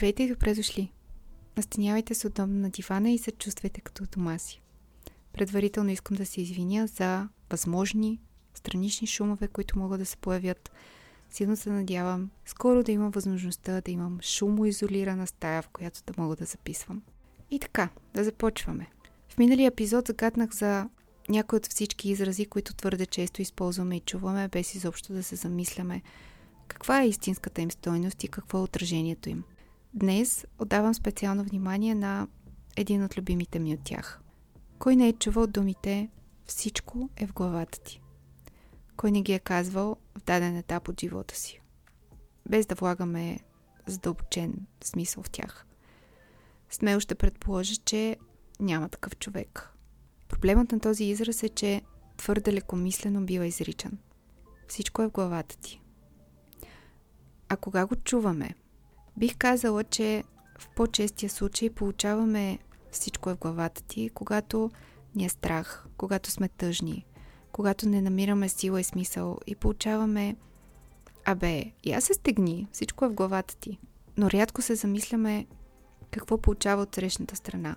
Здравейте и добре дошли! Настанявайте се удобно на дивана и се чувствайте като дома си. Предварително искам да се извиня за възможни странични шумове, които могат да се появят. Силно се надявам скоро да имам възможността да имам шумоизолирана стая, в която да мога да записвам. И така, да започваме. В миналия епизод загаднах за някои от всички изрази, които твърде често използваме и чуваме, без изобщо да се замисляме каква е истинската им стойност и какво е отражението им. Днес отдавам специално внимание на един от любимите ми от тях. Кой не е чувал думите «Всичко е в главата ти»? Кой не ги е казвал в даден етап от живота си? Без да влагаме задълбочен смисъл в тях. Смело ще предположа, че няма такъв човек. Проблемът на този израз е, че твърде лекомислено бива изричан. Всичко е в главата ти. А кога го чуваме? Бих казала, че в по-честия случай получаваме всичко е в главата ти, когато ни е страх, когато сме тъжни, когато не намираме сила и смисъл и получаваме Абе, я се стегни, всичко е в главата ти. Но рядко се замисляме какво получава от срещната страна.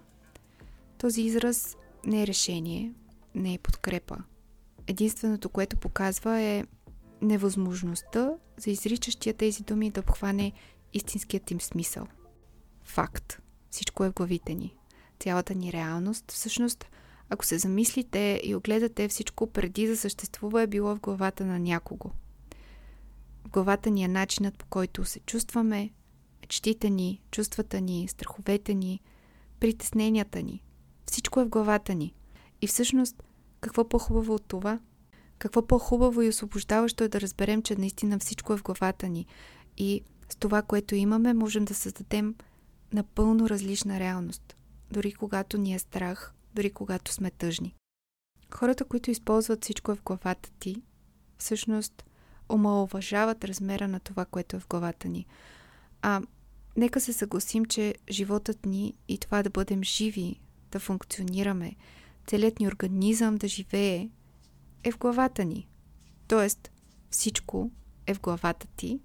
Този израз не е решение, не е подкрепа. Единственото, което показва е невъзможността за изричащия тези думи да обхване истинският им смисъл. Факт. Всичко е в главите ни. Цялата ни реалност, всъщност, ако се замислите и огледате всичко преди да съществува, е било в главата на някого. В главата ни е начинът по който се чувстваме, мечтите ни, чувствата ни, страховете ни, притесненията ни. Всичко е в главата ни. И всъщност, какво по-хубаво от това? Какво по-хубаво и освобождаващо е да разберем, че наистина всичко е в главата ни. И с това, което имаме, можем да създадем напълно различна реалност. Дори когато ни е страх, дори когато сме тъжни. Хората, които използват всичко е в главата ти, всъщност омалуважават размера на това, което е в главата ни. А нека се съгласим, че животът ни и това да бъдем живи, да функционираме, целият ни организъм да живее, е в главата ни. Тоест, всичко е в главата ти,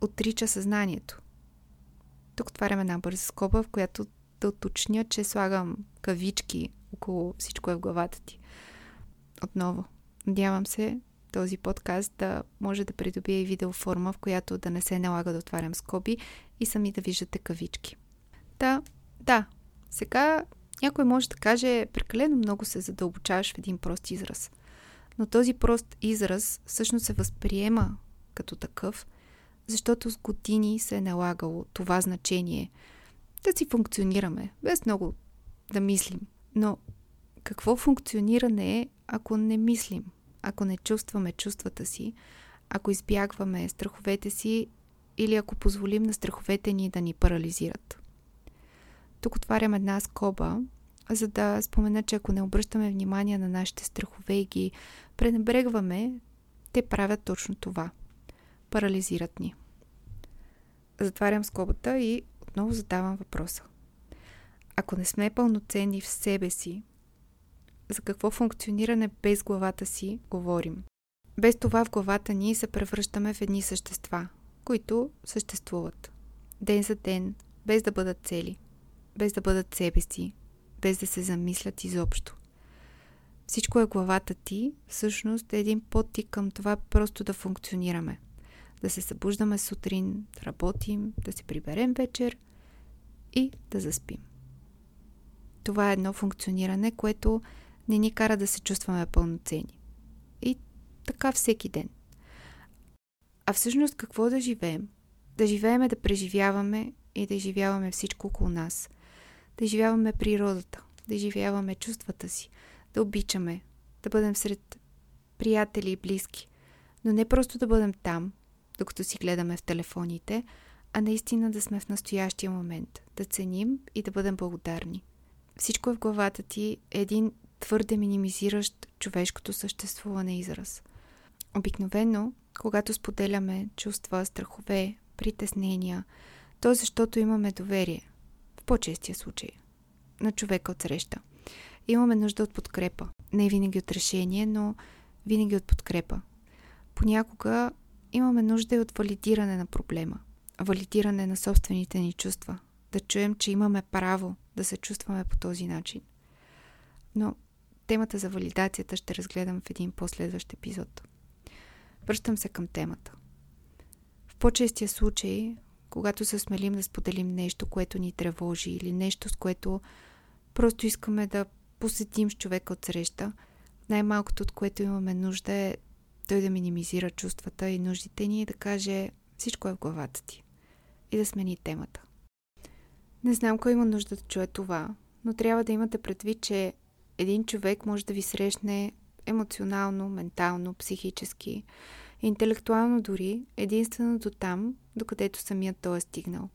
отрича съзнанието. Тук отварям една бърза скоба, в която да уточня, че слагам кавички около всичко е в главата ти. Отново, надявам се този подкаст да може да придобие и видеоформа, в която да не се налага да отварям скоби и сами да виждате кавички. Та, да, сега някой може да каже, прекалено много се задълбочаваш в един прост израз. Но този прост израз всъщност се възприема като такъв, защото с години се е налагало това значение да си функционираме, без много да мислим. Но какво функциониране е, ако не мислим, ако не чувстваме чувствата си, ако избягваме страховете си или ако позволим на страховете ни да ни парализират? Тук отварям една скоба, за да спомена, че ако не обръщаме внимание на нашите страхове и ги пренебрегваме, те правят точно това. Парализират ни. Затварям скобата и отново задавам въпроса. Ако не сме пълноценни в себе си, за какво функциониране без главата си говорим? Без това в главата ни се превръщаме в едни същества, които съществуват. Ден за ден, без да бъдат цели, без да бъдат себе си, без да се замислят изобщо. Всичко е главата ти, всъщност е един подтик към това просто да функционираме. Да се събуждаме сутрин, да работим, да се приберем вечер и да заспим. Това е едно функциониране, което не ни кара да се чувстваме пълноцени. И така всеки ден. А всъщност какво да живеем? Да живееме да преживяваме и да изживяваме всичко около нас – да изживяваме природата, да изживяваме чувствата си, да обичаме, да бъдем сред приятели и близки. Но не просто да бъдем там, докато си гледаме в телефоните, а наистина да сме в настоящия момент, да ценим и да бъдем благодарни. Всичко в главата ти е един твърде минимизиращ човешкото съществуване израз. Обикновено, когато споделяме чувства, страхове, притеснения, то защото имаме доверие, по-честия случай на човека от среща. Имаме нужда от подкрепа. Не винаги от решение, но винаги от подкрепа. Понякога имаме нужда и от валидиране на проблема. валидиране на собствените ни чувства. Да чуем, че имаме право да се чувстваме по този начин. Но темата за валидацията ще разгледам в един последващ епизод. Връщам се към темата. В по-честия случай, когато се смелим да споделим нещо, което ни тревожи или нещо, с което просто искаме да посетим с човека от среща, най-малкото от което имаме нужда е той да минимизира чувствата и нуждите ни и да каже всичко е в главата ти и да смени темата. Не знам кой има нужда да чуе това, но трябва да имате предвид, че един човек може да ви срещне емоционално, ментално, психически, интелектуално дори, единствено до там, докъдето самият той е стигнал.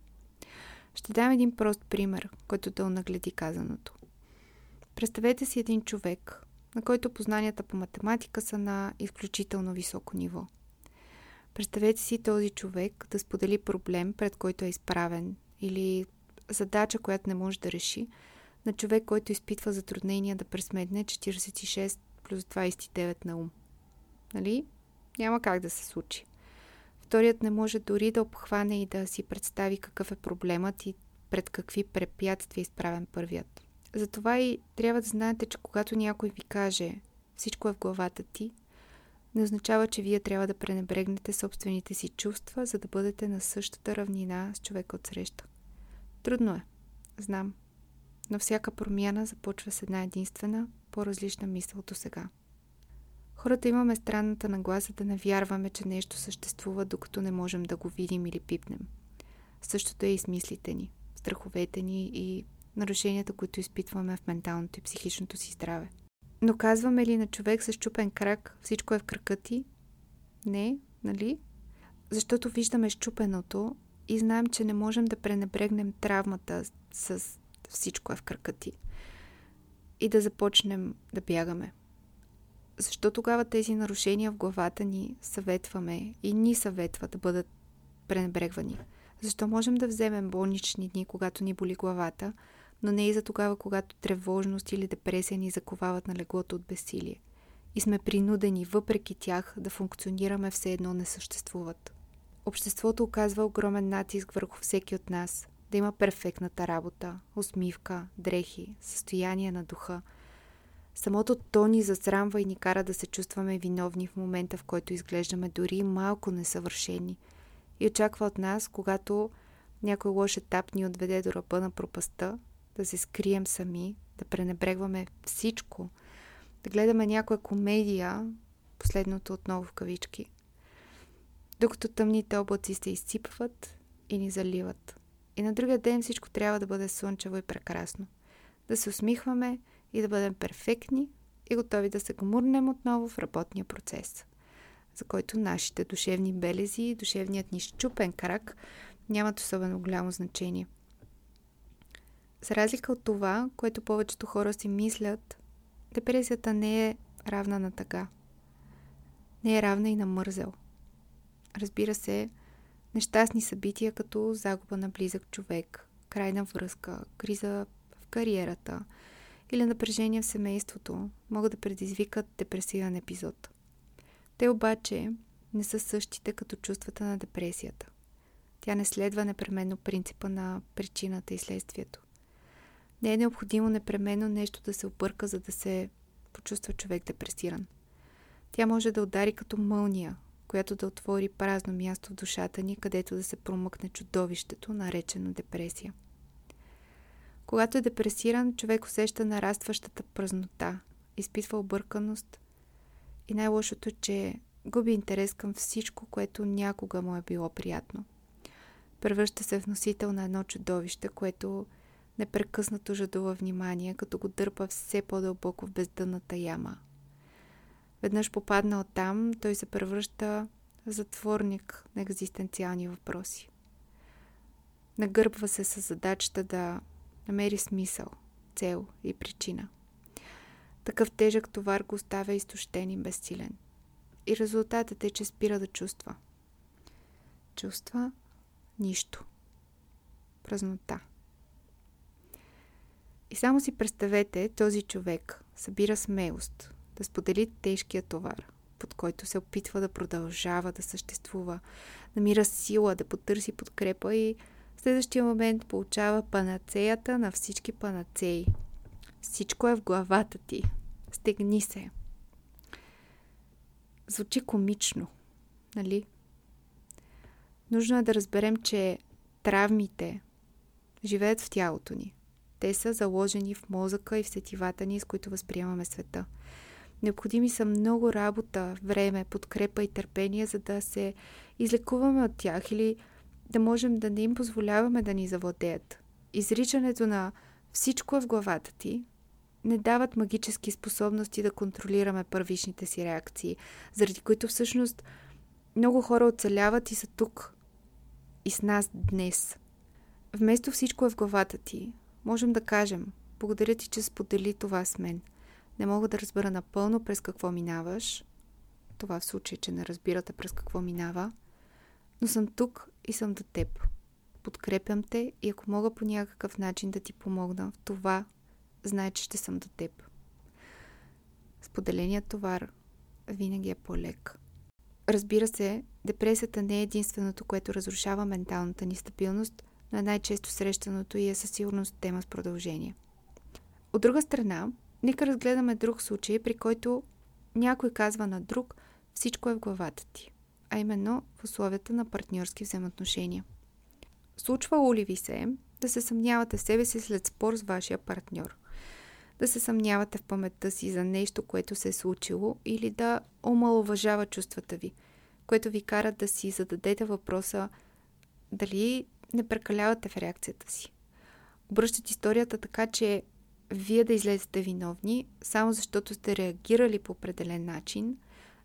Ще дам един прост пример, който да онагледи казаното. Представете си един човек, на който познанията по математика са на изключително високо ниво. Представете си този човек да сподели проблем, пред който е изправен, или задача, която не може да реши, на човек, който изпитва затруднения да пресметне 46 плюс 29 на ум. Нали? Няма как да се случи. Вторият не може дори да обхване и да си представи какъв е проблемът и пред какви препятствия е изправен първият. Затова и трябва да знаете, че когато някой ви каже всичко е в главата ти, не означава, че вие трябва да пренебрегнете собствените си чувства, за да бъдете на същата равнина с човека от среща. Трудно е, знам, но всяка промяна започва с една единствена, по-различна мисъл до сега. Хората имаме странната нагласа да не вярваме, че нещо съществува, докато не можем да го видим или пипнем. Същото е и с мислите ни, страховете ни и нарушенията, които изпитваме в менталното и психичното си здраве. Но казваме ли на човек с чупен крак, всичко е в крака ти? Не, нали? Защото виждаме щупеното и знаем, че не можем да пренебрегнем травмата с всичко е в крака ти. И да започнем да бягаме. Защо тогава тези нарушения в главата ни съветваме и ни съветва да бъдат пренебрегвани? Защо можем да вземем болнични дни, когато ни боли главата, но не и за тогава, когато тревожност или депресия ни заковават на леглото от безсилие. И сме принудени, въпреки тях, да функционираме все едно не съществуват. Обществото оказва огромен натиск върху всеки от нас, да има перфектната работа, усмивка, дрехи, състояние на духа. Самото то ни засрамва и ни кара да се чувстваме виновни в момента, в който изглеждаме дори малко несъвършени. И очаква от нас, когато някой лош етап ни отведе до ръба на пропаста, да се скрием сами, да пренебрегваме всичко, да гледаме някоя комедия, последното отново в кавички, докато тъмните облаци се изсипват и ни заливат. И на другия ден всичко трябва да бъде слънчево и прекрасно. Да се усмихваме и да бъдем перфектни и готови да се гмурнем отново в работния процес, за който нашите душевни белези и душевният ни щупен крак нямат особено голямо значение. За разлика от това, което повечето хора си мислят, депресията не е равна на тъга. Не е равна и на мързел. Разбира се, нещастни събития като загуба на близък човек, крайна връзка, криза в кариерата или напрежение в семейството могат да предизвикат депресивен епизод. Те обаче не са същите като чувствата на депресията. Тя не следва непременно принципа на причината и следствието. Не е необходимо непременно нещо да се обърка, за да се почувства човек депресиран. Тя може да удари като мълния, която да отвори празно място в душата ни, където да се промъкне чудовището, наречено депресия. Когато е депресиран, човек усеща нарастващата празнота, изпитва обърканост и най-лошото че губи интерес към всичко, което някога му е било приятно. Превръща се в носител на едно чудовище, което непрекъснато жадува внимание, като го дърпа все по-дълбоко в бездънната яма. Веднъж попаднал там, той се превръща в затворник на екзистенциални въпроси. Нагърбва се с задачата да намери смисъл, цел и причина. Такъв тежък товар го оставя изтощен и безсилен. И резултатът е, че спира да чувства. Чувства нищо. Празнота. И само си представете този човек събира смелост да сподели тежкия товар, под който се опитва да продължава да съществува, намира сила да потърси подкрепа и в следващия момент получава панацеята на всички панацеи. Всичко е в главата ти. Стегни се. Звучи комично, нали? Нужно е да разберем, че травмите живеят в тялото ни. Те са заложени в мозъка и в сетивата ни, с които възприемаме света. Необходими са много работа, време, подкрепа и търпение, за да се излекуваме от тях или да можем да не им позволяваме да ни завладеят. Изричането на всичко е в главата ти не дават магически способности да контролираме първичните си реакции, заради които всъщност много хора оцеляват и са тук и с нас днес. Вместо всичко е в главата ти, можем да кажем благодаря ти, че сподели това с мен. Не мога да разбера напълно през какво минаваш. Това в случай, че не разбирате през какво минава. Но съм тук и съм до теб. Подкрепям те и ако мога по някакъв начин да ти помогна в това, знай, че ще съм до теб. Споделеният товар винаги е по-лек. Разбира се, депресията не е единственото, което разрушава менталната ни стабилност, но е най-често срещаното и е със сигурност тема с продължение. От друга страна, нека разгледаме друг случай, при който някой казва на друг всичко е в главата ти, а именно в условията на партньорски взаимоотношения. Случвало ли ви се да се съмнявате в себе си след спор с вашия партньор? да се съмнявате в паметта си за нещо, което се е случило или да омалуважава чувствата ви, което ви кара да си зададете въпроса дали не прекалявате в реакцията си. Обръщат историята така, че вие да излезете виновни, само защото сте реагирали по определен начин,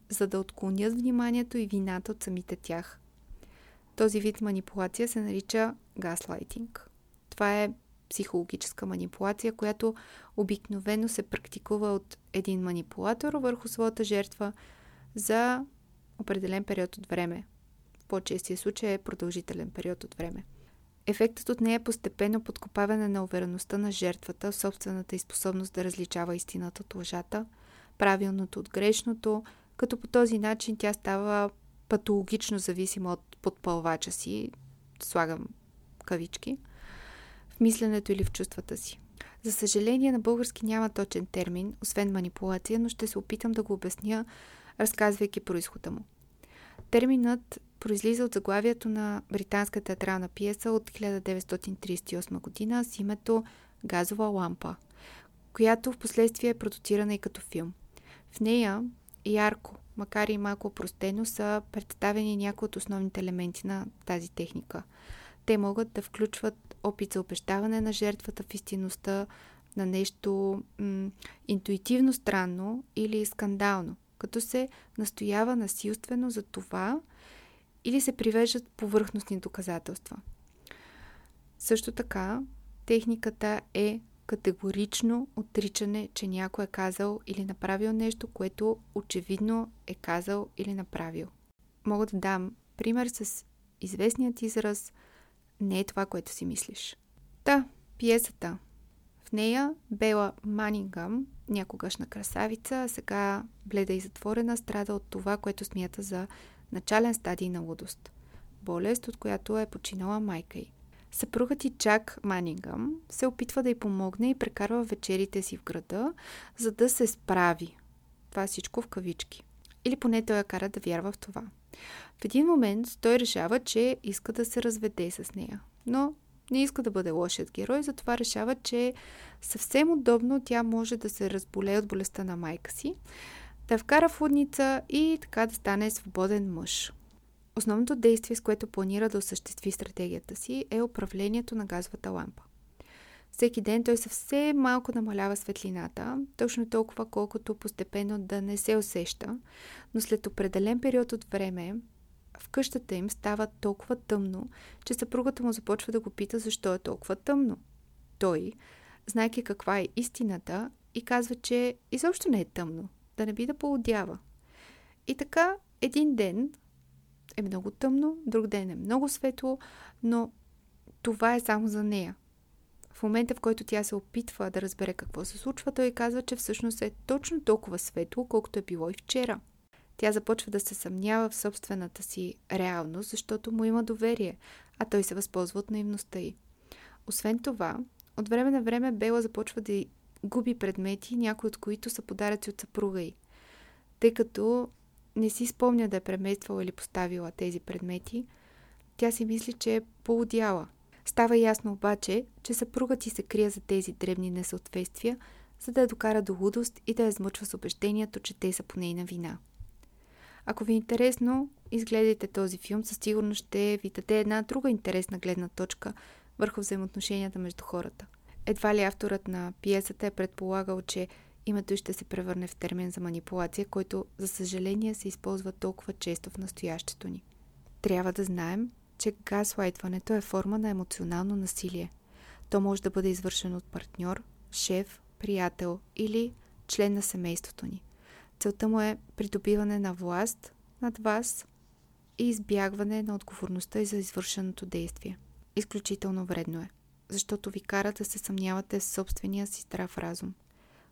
за да отклонят вниманието и вината от самите тях. Този вид манипулация се нарича газлайтинг. Това е психологическа манипулация, която обикновено се практикува от един манипулатор върху своята жертва за определен период от време. В по-честия случай е продължителен период от време. Ефектът от нея е постепенно подкопаване на увереността на жертвата в собствената и способност да различава истината от лъжата, правилното от грешното, като по този начин тя става патологично зависима от подпълвача си, слагам кавички – мисленето или в чувствата си. За съжаление, на български няма точен термин, освен манипулация, но ще се опитам да го обясня, разказвайки происхода му. Терминът произлиза от заглавието на британска театрална пиеса от 1938 година с името Газова лампа, която в последствие е продуцирана и като филм. В нея ярко, макар и малко простено, са представени някои от основните елементи на тази техника – те могат да включват опит за обещаване на жертвата в истинността на нещо м- интуитивно странно или скандално, като се настоява насилствено за това или се привеждат повърхностни доказателства. Също така, техниката е категорично отричане, че някой е казал или направил нещо, което очевидно е казал или направил. Мога да дам пример с известният израз – не е това, което си мислиш. Та, пиесата. Нея Бела Манингъм, някогашна красавица, сега бледа и затворена, страда от това, което смята за начален стадий на лудост. Болест, от която е починала майка й. Съпругът и Чак Манингъм се опитва да й помогне и прекарва вечерите си в града, за да се справи. Това всичко в кавички. Или поне той я кара да вярва в това. В един момент той решава, че иска да се разведе с нея. Но не иска да бъде лошият герой, затова решава, че съвсем удобно тя може да се разболее от болестта на майка си, да вкара в лудница и така да стане свободен мъж. Основното действие, с което планира да осъществи стратегията си, е управлението на газовата лампа. Всеки ден той съвсем малко намалява светлината, точно толкова колкото постепенно да не се усеща, но след определен период от време в къщата им става толкова тъмно, че съпругата му започва да го пита защо е толкова тъмно. Той, знайки каква е истината, и казва, че изобщо не е тъмно, да не би да поудява. И така, един ден е много тъмно, друг ден е много светло, но това е само за нея. В момента, в който тя се опитва да разбере какво се случва, той казва, че всъщност е точно толкова светло, колкото е било и вчера. Тя започва да се съмнява в собствената си реалност, защото му има доверие, а той се възползва от наивността й. Освен това, от време на време Бела започва да губи предмети, някои от които са подаръци от съпруга й. Тъй като не си спомня да е премествала или поставила тези предмети, тя си мисли, че е поудяла. Става ясно обаче, че съпругът ти се крие за тези дребни несъответствия, за да я докара до лудост и да я измъчва с убеждението, че те са по нейна вина. Ако ви е интересно, изгледайте този филм, със сигурност ще ви даде една друга интересна гледна точка върху взаимоотношенията между хората. Едва ли авторът на пиесата е предполагал, че името ще се превърне в термин за манипулация, който, за съжаление, се използва толкова често в настоящето ни. Трябва да знаем, че газлайтването е форма на емоционално насилие. То може да бъде извършено от партньор, шеф, приятел или член на семейството ни. Целта му е придобиване на власт над вас и избягване на отговорността и за извършеното действие. Изключително вредно е, защото ви кара да се съмнявате в собствения си здрав разум.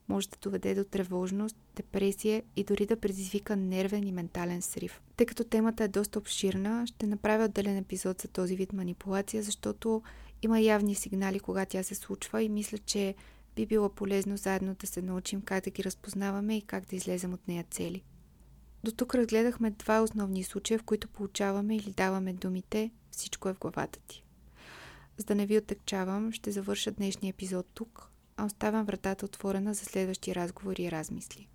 Може да доведе до тревожност, депресия и дори да предизвика нервен и ментален срив. Тъй като темата е доста обширна, ще направя отделен епизод за този вид манипулация, защото има явни сигнали, кога тя се случва и мисля, че би било полезно заедно да се научим как да ги разпознаваме и как да излезем от нея цели. До тук разгледахме два основни случая, в които получаваме или даваме думите «Всичко е в главата ти». За да не ви отекчавам, ще завърша днешния епизод тук, а оставям вратата отворена за следващи разговори и размисли.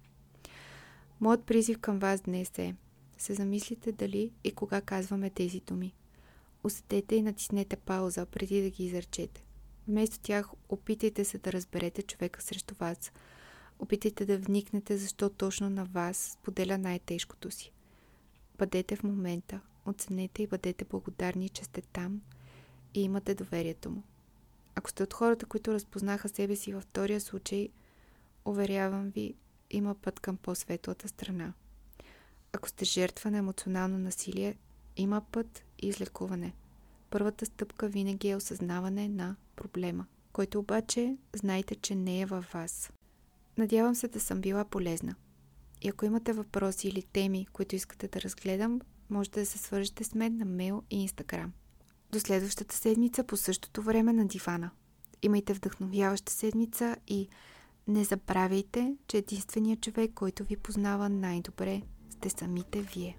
Моят призив към вас днес е се замислите дали и кога казваме тези думи. Усетете и натиснете пауза преди да ги изречете. Вместо тях опитайте се да разберете човека срещу вас. Опитайте да вникнете защо точно на вас споделя най-тежкото си. Бъдете в момента, оценете и бъдете благодарни, че сте там и имате доверието му. Ако сте от хората, които разпознаха себе си във втория случай, уверявам ви, има път към по-светлата страна. Ако сте жертва на емоционално насилие, има път и излекуване. Първата стъпка винаги е осъзнаване на проблема, който обаче знайте, че не е във вас. Надявам се да съм била полезна. И ако имате въпроси или теми, които искате да разгледам, можете да се свържете с мен на мейл и инстаграм. До следващата седмица по същото време на дивана. Имайте вдъхновяваща седмица и не забравяйте, че единственият човек, който ви познава най-добре, сте самите вие.